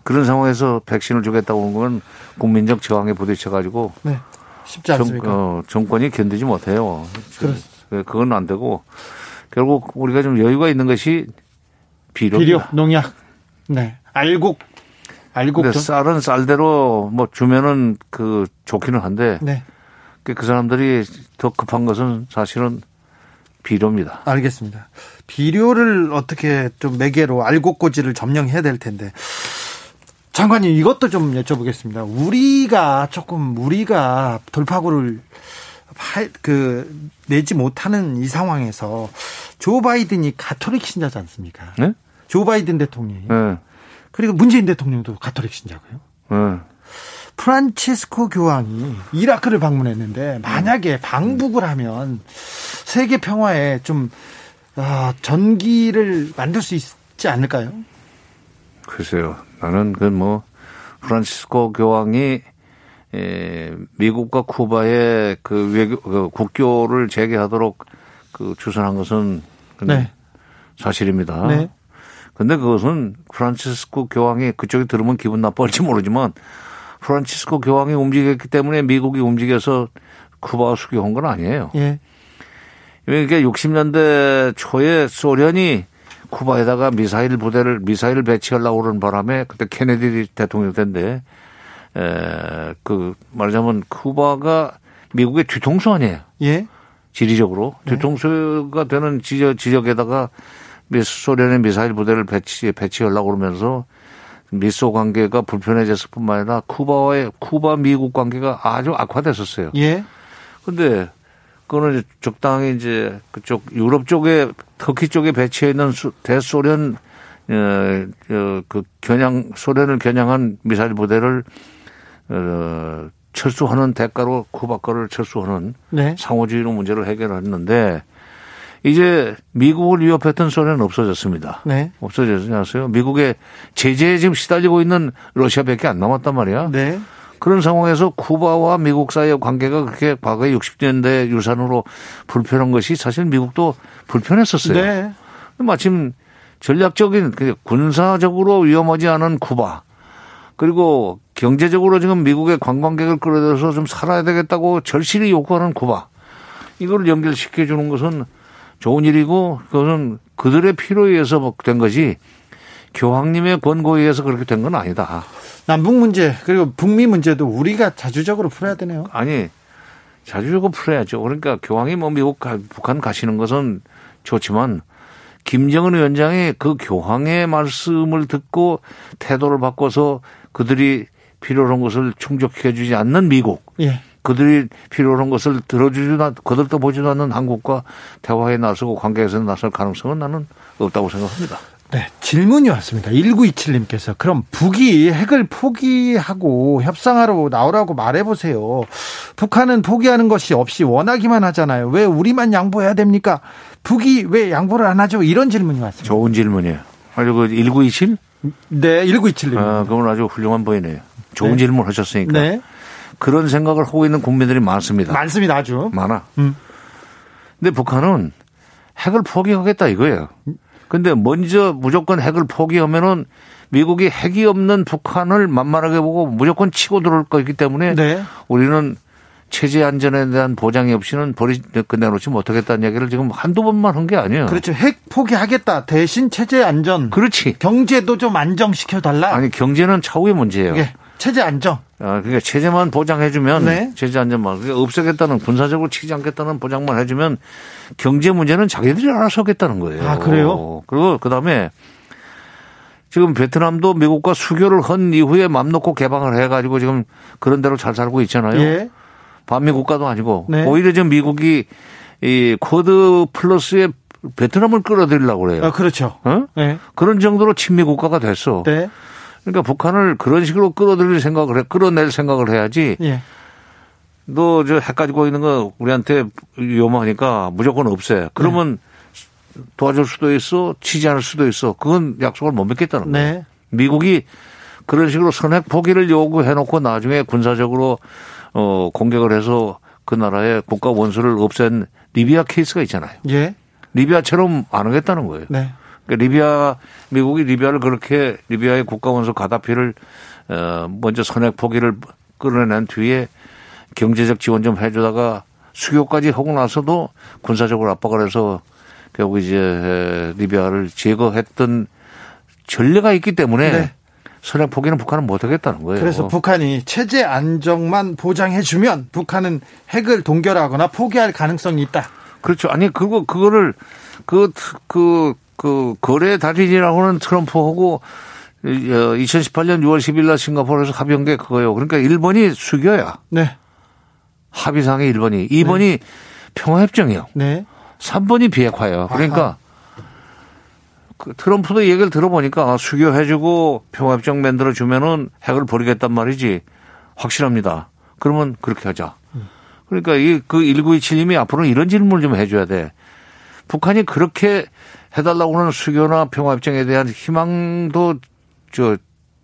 그런 상황에서 백신을 주겠다고 하는 건 국민적 저항에 부딪혀 가지고 네. 쉽지 않습니까? 정, 어, 정권이 견디지 못해요. 그렇 그건 안 되고 결국 우리가 좀 여유가 있는 것이 비료. 비료, 농약. 네. 알곡 알곡. 근데 쌀은 쌀대로 뭐 주면은 그 좋기는 한데. 네. 그 사람들이 더 급한 것은 사실은 비료입니다. 알겠습니다. 비료를 어떻게 좀 매개로 알곡 고지를 점령해야 될 텐데. 장관님 이것도 좀 여쭤보겠습니다. 우리가 조금 우리가 돌파구를 그 내지 못하는 이 상황에서 조 바이든이 가톨릭 신자지 않습니까? 네? 조 바이든 대통령이 네. 그리고 문재인 대통령도 가톨릭 신자고요. 네. 프란치스코 교황이 이라크를 방문했는데 만약에 방북을 하면 세계 평화에 좀 어, 전기를 만들 수 있지 않을까요? 글쎄요. 나는 그 뭐 프란치스코 교황이 에, 미국과 쿠바의 그 외교 그 국교를 재개하도록 그 추선한 것은 네. 사실입니다. 네. 근데 그것은 프란치스코 교황이 그쪽에 들으면 기분 나빠할지 모르지만 프란치스코 교황이 움직였기 때문에 미국이 움직여서 쿠바가 수교한 건 아니에요. 예. 그러니까 60년대 초에 소련이 쿠바에다가 미사일 부대를 미사일 배치하려고 그러는 바람에 그때 케네디 대통령 때인데 에, 그 말하자면 쿠바가 미국의 뒤통수 아니에요. 예. 지리적으로 네. 뒤통수가 되는 지적, 지역에다가 소련의 미사일 부대를 배치 배치하려고 그러면서 미소 관계가 불편해졌을 뿐만 아니라 쿠바와의 쿠바 미국 관계가 아주 악화됐었어요. 예. 근데 그거는 적당히 이제 그쪽 유럽 쪽에 터키 쪽에 배치해 있는 대소련 어, 어, 그 겨냥 소련을 겨냥한 미사일 부대를 어, 철수하는 대가로 쿠바 거를 철수하는 네. 상호주의로 문제를 해결했는데 이제 미국을 위협했던 소련은 없어졌습니다. 네. 없어졌지 않았어요? 미국의 제재에 지금 시달리고 있는 러시아밖에 안 남았단 말이야. 네. 그런 상황에서 쿠바와 미국 사이의 관계가 그렇게 과거에 60년대 유산으로 불편한 것이 사실 미국도 불편했었어요. 네. 마침 전략적인 그 군사적으로 위험하지 않은 쿠바 그리고 경제적으로 지금 미국의 관광객을 끌어들여서 좀 살아야 되겠다고 절실히 요구하는 쿠바 이걸 연결시켜 주는 것은 좋은 일이고 그것은 그들의 필요에 의해서 된 것이 교황님의 권고에 의해서 그렇게 된 건 아니다. 남북 문제 그리고 북미 문제도 우리가 자주적으로 풀어야 되네요. 아니 자주적으로 풀어야죠. 그러니까 교황이 뭐 미국 북한 가시는 것은 좋지만 김정은 위원장이 그 교황의 말씀을 듣고 태도를 바꿔서 그들이 필요한 로 것을 충족해 주지 않는 미국. 예. 그들이 필요한 로 것을 들어주지도 거들떠 보지도 않는 한국과 대화에 나서고 관계에서 나설 가능성은 나는 없다고 생각합니다. 네, 질문이 왔습니다. 1927님께서 그럼 북이 핵을 포기하고 협상하러 나오라고 말해보세요. 북한은 포기하는 것이 없이 원하기만 하잖아요. 왜 우리만 양보해야 됩니까? 북이 왜 양보를 안 하죠? 이런 질문이 왔습니다. 좋은 질문이에요. 아주 그 1927? 네, 1927님. 아, 그건 아주 훌륭한 보이네요. 좋은 네. 질문 하셨으니까. 네. 그런 생각을 하고 있는 국민들이 많습니다. 많습니다, 아주. 많아. 음. 근데 북한은 핵을 포기하겠다 이거예요. 근데 먼저 무조건 핵을 포기하면은 미국이 핵이 없는 북한을 만만하게 보고 무조건 치고 들어올 거기 때문에 네. 우리는 체제 안전에 대한 보장이 없이는 버리 끝내놓지 못하겠다는 얘기를 지금 한두 번만 한 게 아니에요. 그렇죠. 핵 포기하겠다. 대신 체제 안전. 그렇지. 경제도 좀 안정시켜 달라. 아니 경제는 차후의 문제예요. 예. 체제 안정. 아, 그러니까 체제만 보장해주면 네. 체제 안전만 그러니까 없애겠다는 군사적으로 치지 않겠다는 보장만 해주면 경제 문제는 자기들이 알아서 하겠다는 거예요. 아 그래요? 그리고 그 다음에 지금 베트남도 미국과 수교를 한 이후에 맘 놓고 개방을 해가지고 지금 그런 대로 잘 살고 있잖아요. 예. 반미 국가도 아니고 네. 오히려 지금 미국이 이 쿼드 플러스에 베트남을 끌어들이려고 그래요. 아, 그렇죠. 어? 네. 그런 정도로 친미 국가가 됐어. 네. 그러니까 북한을 그런 식으로 끌어들일 생각을 해, 끌어낼 생각을 해야지. 예. 너 저 핵 가지고 있는 거 우리한테 위험하니까 무조건 없애. 그러면 네. 도와줄 수도 있어, 치지 않을 수도 있어. 그건 약속을 못 맺겠다는 거예요. 네. 미국이 그런 식으로 선핵 포기를 요구해놓고 나중에 군사적으로 어 공격을 해서 그 나라의 국가 원수를 없앤 리비아 케이스가 있잖아요. 예. 리비아처럼 안 하겠다는 거예요. 네. 그러니까 리비아 미국이 리비아를 그렇게 리비아의 국가 원수 가다피를 어 먼저 선핵 포기를 끌어낸 뒤에 경제적 지원 좀 해주다가 수교까지 하고 나서도 군사적으로 압박을 해서 결국 이제 리비아를 제거했던 전례가 있기 때문에 네. 선핵 포기는 북한은 못하겠다는 거예요. 그래서 북한이 체제 안정만 보장해주면 북한은 핵을 동결하거나 포기할 가능성이 있다. 그렇죠. 아니 그거 그거를 그 그, 그 거래 달인이라고는 트럼프하고 2018년 6월 10일 날 싱가포르에서 합의한 게 그거예요. 그러니까 일본이 수교야. 네. 합의상의 1번이. 2번이 네. 평화협정이요. 네. 3번이 비핵화예요. 그러니까 그 트럼프도 얘기를 들어보니까 수교해주고 평화협정 만들어주면은 핵을 버리겠단 말이지. 확실합니다. 그러면 그렇게 하자. 그러니까 이 그 1927님이 앞으로는 이런 질문을 좀 해줘야 돼. 북한이 그렇게 해달라고 하는 수교나 평화협정에 대한 희망도 저,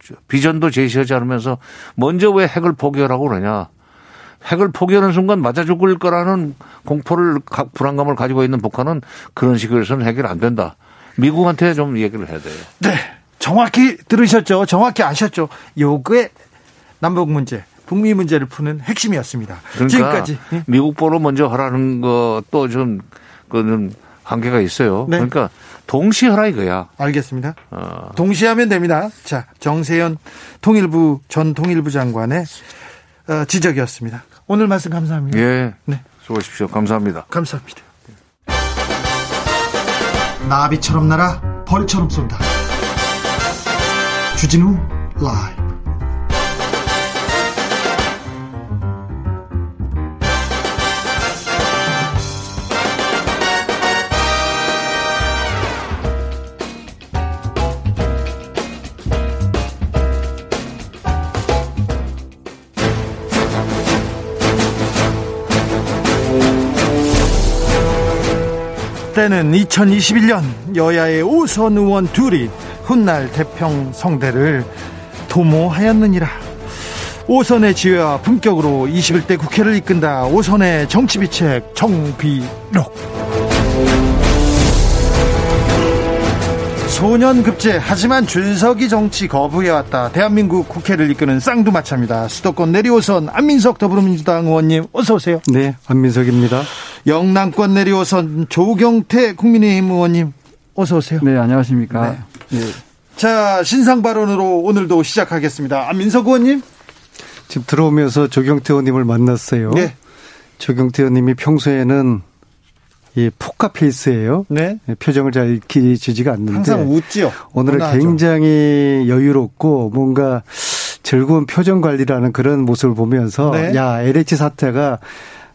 저 비전도 제시하지 않으면서 먼저 왜 핵을 포기하라고 그러냐. 핵을 포기하는 순간 맞아 죽을 거라는 공포를 불안감을 가지고 있는 북한은 그런 식으로 해서는 해결 안 된다. 미국한테 좀 얘기를 해야 돼요. 네. 정확히 들으셨죠? 정확히 아셨죠? 요게 남북 문제, 북미 문제를 푸는 핵심이었습니다. 그러니까 지금까지 미국 보러 먼저 하라는 것도 좀 그는 한계가 있어요. 네. 그러니까 동시에 하라 이거야. 알겠습니다. 어. 동시에 하면 됩니다. 자, 정세현 통일부 전 통일부 장관의 어, 지적이었습니다. 오늘 말씀 감사합니다. 예. 네. 수고하십시오. 감사합니다. 감사합니다. 나비처럼 날아 벌처럼 쏜다. 주진우 라이브. 때는 2021년 여야의 오선 의원 둘이 훗날 대평 성대를 도모하였느니라. 오선의 지혜와 품격으로 21대 국회를 이끈다. 오선의 정치비책 정비록. 소년 급제 하지만 준석이 정치 거부해왔다. 대한민국 국회를 이끄는 쌍두마차입니다. 수도권 내리오선 안민석 더불어민주당 의원님 어서 오세요. 네, 안민석입니다. 영남권 내리오선 조경태 국민의힘 의원님 어서 오세요. 네, 안녕하십니까. 네. 네. 자, 신상 발언으로 오늘도 시작하겠습니다. 안민석 의원님. 지금 들어오면서 조경태 의원님을 만났어요. 네. 조경태 의원님이 평소에는 이 포카 페이스예요. 네. 예, 표정을 잘 익히지가 않는데 항상 웃지요. 오늘은 원하죠. 굉장히 여유롭고 뭔가 즐거운 표정 관리라는 그런 모습을 보면서 네. 야 LH 사태가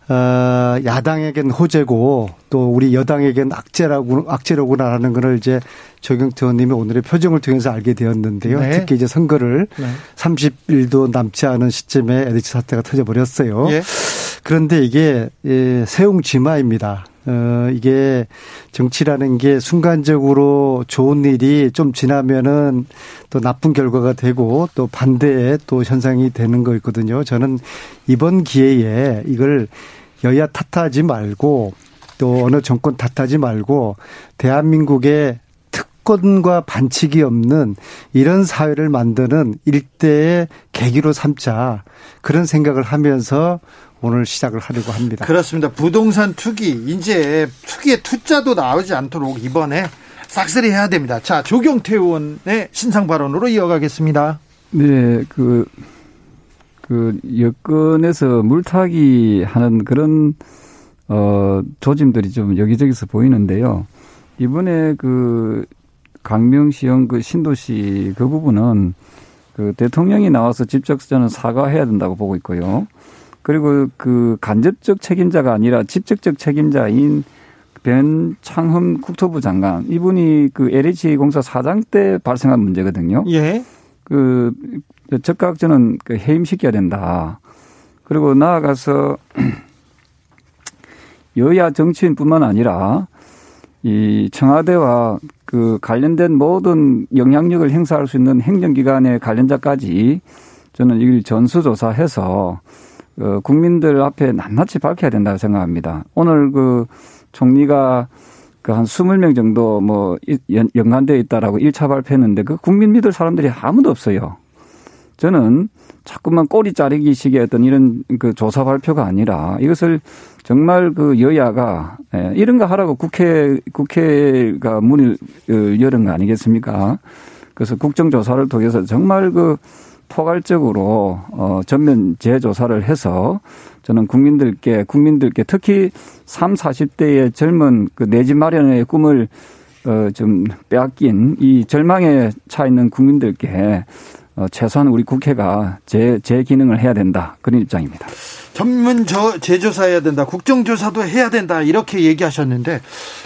어, 야당에겐 호재고 또 우리 여당에겐 악재라고 악재로구나 하는 것을 이제 조경태 의원님이 오늘의 표정을 통해서 알게 되었는데요. 네. 특히 이제 선거를 네. 30일도 남지 않은 시점에 LH 사태가 터져 버렸어요. 예. 그런데 이게 예, 세웅 지마입니다. 어, 이게 정치라는 게 순간적으로 좋은 일이 좀 지나면은 또 나쁜 결과가 되고 또 반대의 또 현상이 되는 거 있거든요. 저는 이번 기회에 이걸 여야 탓하지 말고 또 어느 정권 탓하지 말고 대한민국의 특권과 반칙이 없는 이런 사회를 만드는 일대의 계기로 삼자 그런 생각을 하면서 오늘 시작을 하려고 합니다. 그렇습니다. 부동산 투기 이제 투기의 투자도 나오지 않도록 이번에 싹쓸이 해야 됩니다. 자 조경태 의원의 신상 발언으로 이어가겠습니다. 네, 그, 그 여권에서 물타기 하는 그런 어 조짐들이 좀 여기저기서 보이는데요. 이번에 그 강명시형 그 신도시 그 부분은 그 대통령이 나와서 직접 저는 사과해야 된다고 보고 있고요. 그리고 그 간접적 책임자가 아니라 직접적 책임자인 변창흠 국토부 장관 이분이 그 LH 공사 사장 때 발생한 문제거든요. 예. 그 즉각 저는 그 해임시켜야 된다. 그리고 나아가서 여야 정치인뿐만 아니라 이 청와대와 그 관련된 모든 영향력을 행사할 수 있는 행정기관의 관련자까지 저는 이걸 전수조사해서 어, 국민들 앞에 낱낱이 밝혀야 된다고 생각합니다. 오늘 그 총리가 그한 20명 정도 뭐 연관되어 있다라고 1차 발표했는데 그 국민 믿을 사람들이 아무도 없어요. 저는 자꾸만 꼬리 자르기 식의 어떤 이런 그 조사 발표가 아니라 이것을 정말 그 여야가 예, 이런 거 하라고 국회 국회가 문을 어, 열은 거 아니겠습니까? 그래서 국정조사를 통해서 정말 그 포괄적으로 어 전면 재조사를 해서 저는 국민들께 국민들께 특히 3, 40대의 젊은 그 내 집 마련의 꿈을 어좀 빼앗긴 이 절망에 차 있는 국민들께 어 최소한 우리 국회가 제, 제 기능을 해야 된다. 그런 입장입니다. 전문 저 재조사해야 된다. 국정조사도 해야 된다. 이렇게 얘기하셨는데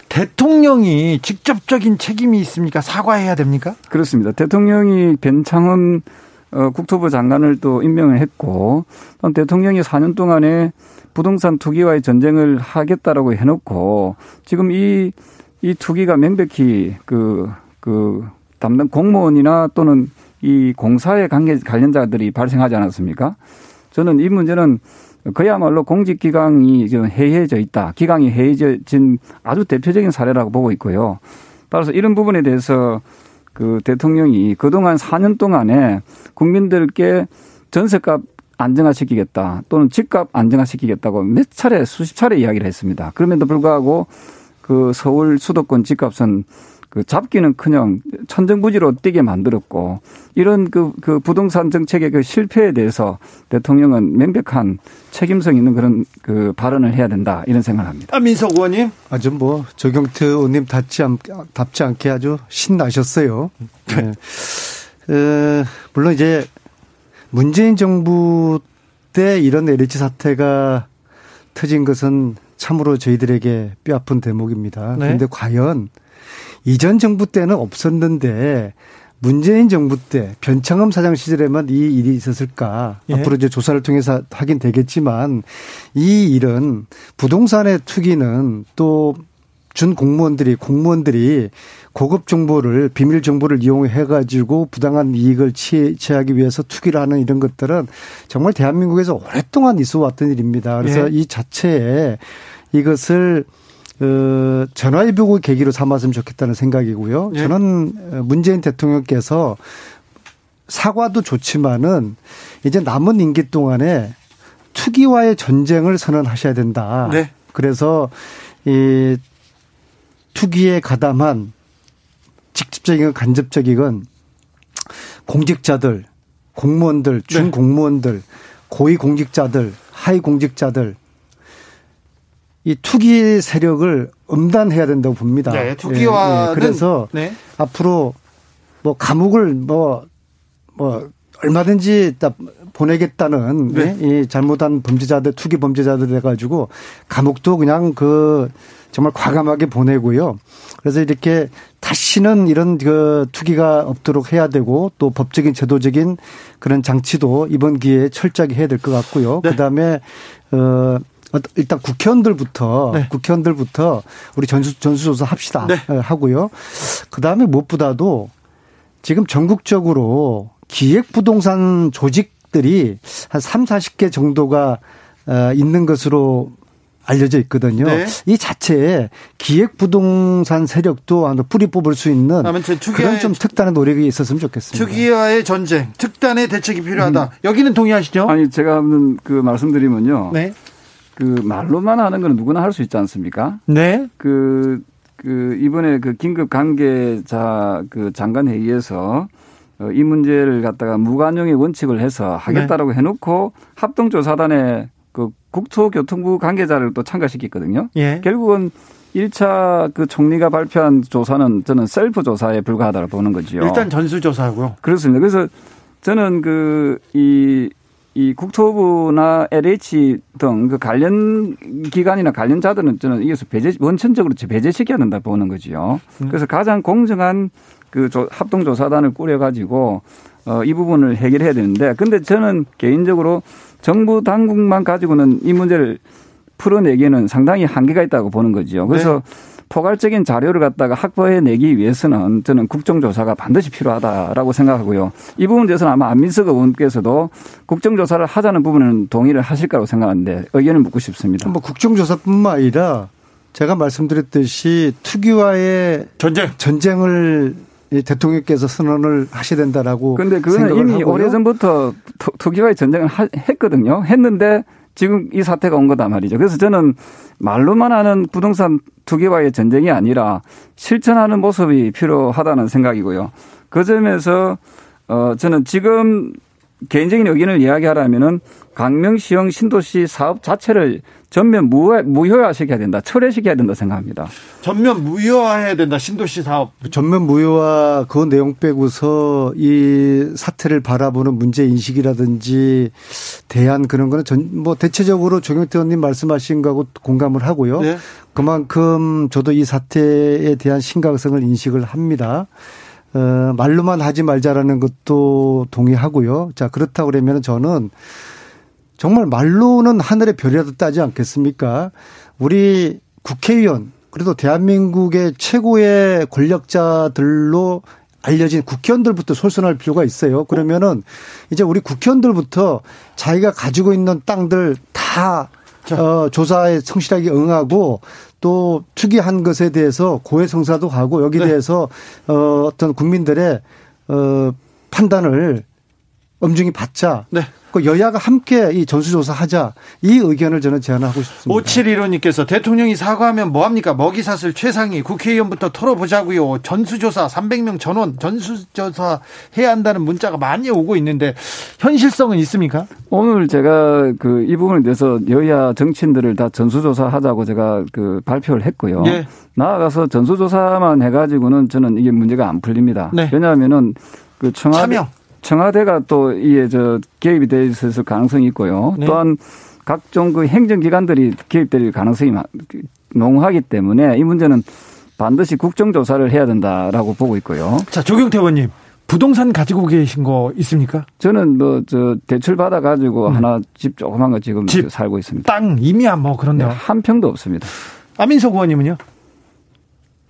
대통령이 직접적인 책임이 있습니까? 사과해야 됩니까? 그렇습니다. 대통령이 변창흠 어, 국토부 장관을 또 임명을 했고 대통령이 4년 동안에 부동산 투기와의 전쟁을 하겠다라고 해놓고 지금 이, 이 투기가 명백히 그, 그 담당 공무원이나 또는 이 공사의 관계 관련자들이 발생하지 않았습니까? 저는 이 문제는 그야말로 공직기강이 좀 해이해져 있다. 기강이 해이해진 아주 대표적인 사례라고 보고 있고요. 따라서 이런 부분에 대해서 그 대통령이 그동안 4년 동안에 국민들께 전세값 안정화시키겠다 또는 집값 안정화시키겠다고 몇 차례 수십 차례 이야기를 했습니다. 그럼에도 불구하고 그 서울 수도권 집값은 그 잡기는커녕 천정부지로 뛰게 만들었고 이런 그, 그 부동산 정책의 그 실패에 대해서 대통령은 명백한 책임성 있는 그런 그 발언을 해야 된다 이런 생각을 합니다. 아, 민석 의원님 아주 뭐 조경태 의원님 답지, 않, 답지 않게 아주 신나셨어요. 네. 에, 물론 이제 문재인 정부 때 이런 LH 사태가 터진 것은 참으로 저희들에게 뼈아픈 대목입니다. 네. 그런데 과연 이전 정부 때는 없었는데 문재인 정부 때 변창흠 사장 시절에만 이 일이 있었을까? 예. 앞으로 이제 조사를 통해서 확인되겠지만 이 일은 부동산의 투기는 또 준 공무원들이 공무원들이 고급 정보를 비밀 정보를 이용해 가지고 부당한 이익을 취, 취하기 위해서 투기를 하는 이런 것들은 정말 대한민국에서 오랫동안 있어 왔던 일입니다. 그래서 예. 이 자체에 이것을 어, 전화위복의 계기로 삼았으면 좋겠다는 생각이고요. 예. 저는 문재인 대통령께서 사과도 좋지만은 이제 남은 임기 동안에 투기와의 전쟁을 선언하셔야 된다. 네. 그래서 이 투기에 가담한 직접적이건 간접적이건 공직자들, 공무원들, 네. 준공무원들, 고위 공직자들, 하위 공직자들 이 투기 세력을 엄단해야 된다고 봅니다. 네, 투기와 예, 예. 그래서 네. 앞으로 뭐 감옥을 뭐뭐 뭐 얼마든지 보내겠다는 네. 이 잘못한 범죄자들 투기 범죄자들 해 가지고 감옥도 그냥 그 정말 과감하게 보내고요. 그래서 이렇게 다시는 이런 그 투기가 없도록 해야 되고 또 법적인 제도적인 그런 장치도 이번 기회에 철저하게 해야 될 것 같고요. 네. 그다음에 어 일단 국회의원들부터 네. 국회의원들부터 우리 전수 전수조사 합시다 네. 하고요. 그다음에 무엇보다도 지금 전국적으로 기획부동산 조직들이 한 3, 40개 정도가 어, 있는 것으로 알려져 있거든요. 네. 이 자체에 기획 부동산 세력도 뿌리 뽑을 수 있는 그런 좀 특단의 노력이 있었으면 좋겠습니다. 투기와의 전쟁, 특단의 대책이 필요하다. 음. 여기는 동의하시죠? 아니 제가 그 말씀드리면요. 네. 그 말로만 하는 건 누구나 할 수 있지 않습니까? 네. 그, 그 이번에 그 긴급 관계자 그 장관 회의에서 어, 이 문제를 갖다가 무관용의 원칙을 해서 하겠다라고 네. 해놓고 합동조사단에 그 국토교통부 관계자를 또 참가시켰거든요. 예. 결국은 1차 그 총리가 발표한 조사는 저는 셀프 조사에 불과하다고 보는 거죠. 일단 전수조사하고요. 그렇습니다. 그래서 저는 그, 이, 이 국토부나 LH 등 그 관련 기관이나 관련자들은 저는 이것을 배제, 원천적으로 배제시켜야 된다 보는 거지요. 음. 그래서 가장 공정한 그 합동조사단을 꾸려가지고 어, 이 부분을 해결해야 되는데 근데 저는 개인적으로 정부 당국만 가지고는 이 문제를 풀어내기에는 상당히 한계가 있다고 보는 거죠. 그래서 네. 포괄적인 자료를 갖다가 확보해 내기 위해서는 저는 국정조사가 반드시 필요하다라고 생각하고요. 이 부분에 대해서는 아마 안민석 의원께서도 국정조사를 하자는 부분은 동의를 하실 거라고 생각하는데 의견을 묻고 싶습니다. 뭐 국정조사뿐만 아니라 제가 말씀드렸듯이 투기와의 전쟁 전쟁을 대통령께서 선언을 하셔야 된다라고. 그런데 그거는 이미 오래전부터 투기와의 전쟁을 했거든요. 했는데 지금 이 사태가 온 거다 말이죠. 그래서 저는 말로만 하는 부동산 투기와의 전쟁이 아니라 실천하는 모습이 필요하다는 생각이고요. 그 점에서 어 저는 지금 개인적인 의견을 이야기하라면은 강명시형 신도시 사업 자체를 전면 무효, 무효화시켜야 된다. 철회시켜야 된다 생각합니다. 전면 무효화해야 된다. 신도시 사업. 전면 무효화 그 내용 빼고서 이 사태를 바라보는 문제 인식이라든지 대안 그런 거는 전 뭐 대체적으로 조경태 의원님 말씀하신 거하고 공감을 하고요. 네. 그만큼 저도 이 사태에 대한 심각성을 인식을 합니다. 어, 말로만 하지 말자라는 것도 동의하고요. 자, 그렇다 그러면 저는 정말 말로는 하늘의 별이라도 따지 않겠습니까? 우리 국회의원, 그래도 대한민국의 최고의 권력자들로 알려진 국회의원들부터 솔선할 필요가 있어요. 그러면은 이제 우리 국회의원들부터 자기가 가지고 있는 땅들 다 어, 조사에 성실하게 응하고 또 투기한 것에 대해서 고해성사도 하고 여기에 네. 대해서 어, 어떤 국민들의 어, 판단을 엄중히 받자. 네. 그 여야가 함께 이 전수조사 하자. 이 의견을 저는 제안하고 싶습니다. 5715님께서 대통령이 사과하면 뭐합니까? 먹이사슬 최상위 국회의원부터 털어보자고요. 전수조사 300명 전원 전수조사 해야 한다는 문자가 많이 오고 있는데 현실성은 있습니까? 오늘 제가 그 이 부분에 대해서 여야 정치인들을 다 전수조사 하자고 제가 그 발표를 했고요. 네. 나아가서 전수조사만 해가지고는 저는 이게 문제가 안 풀립니다. 네. 왜냐하면은 그 청와대 참여. 청와대가 또 이에 저 개입이 돼 있을 가능성이 있고요. 네. 또한 각종 그 행정기관들이 개입될 가능성이 농후하기 때문에 이 문제는 반드시 국정조사를 해야 된다라고 보고 있고요. 자, 조경태 의원님. 부동산 가지고 계신 거 있습니까? 저는 뭐 저 대출 받아 가지고 음. 하나 집 조그만 거 지금 집, 살고 있습니다. 땅 이미야 뭐 그런데 네, 한 평도 없습니다. 아민석 의원님은요?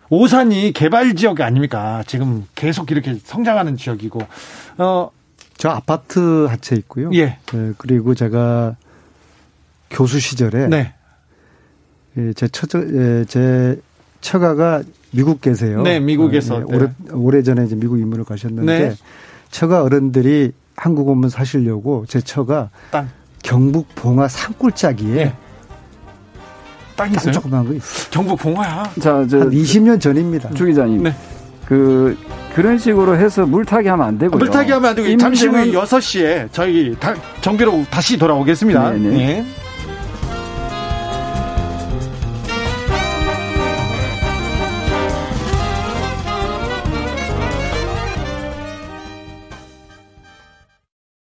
오산이 개발 지역 아닙니까? 지금 계속 이렇게 성장하는 지역이고, 어, 저 아파트 한채 있고요. 예. 네, 그리고 제가 교수 시절에 네. 예, 제 처, 예, 제 처가가 미국 계세요. 네, 미국에서. 어, 예, 오래, 오래 전에 이제 미국 임무를 가셨는데 네. 처가 어른들이 한국 오면 사시려고 제 처가 땅. 경북 봉화 산골짜기에 네. 땅 있어요? 조그만 거 있어요. 경북 봉화야. 자, 저, 한 20년 전입니다. 주 기자님. 네. 그 그런 식으로 해서 물타기 하면 안 되고요. 물타기 하면 안 되고 잠시 후에 6시에 저희 정비로 다시 돌아오겠습니다. 네네. 네.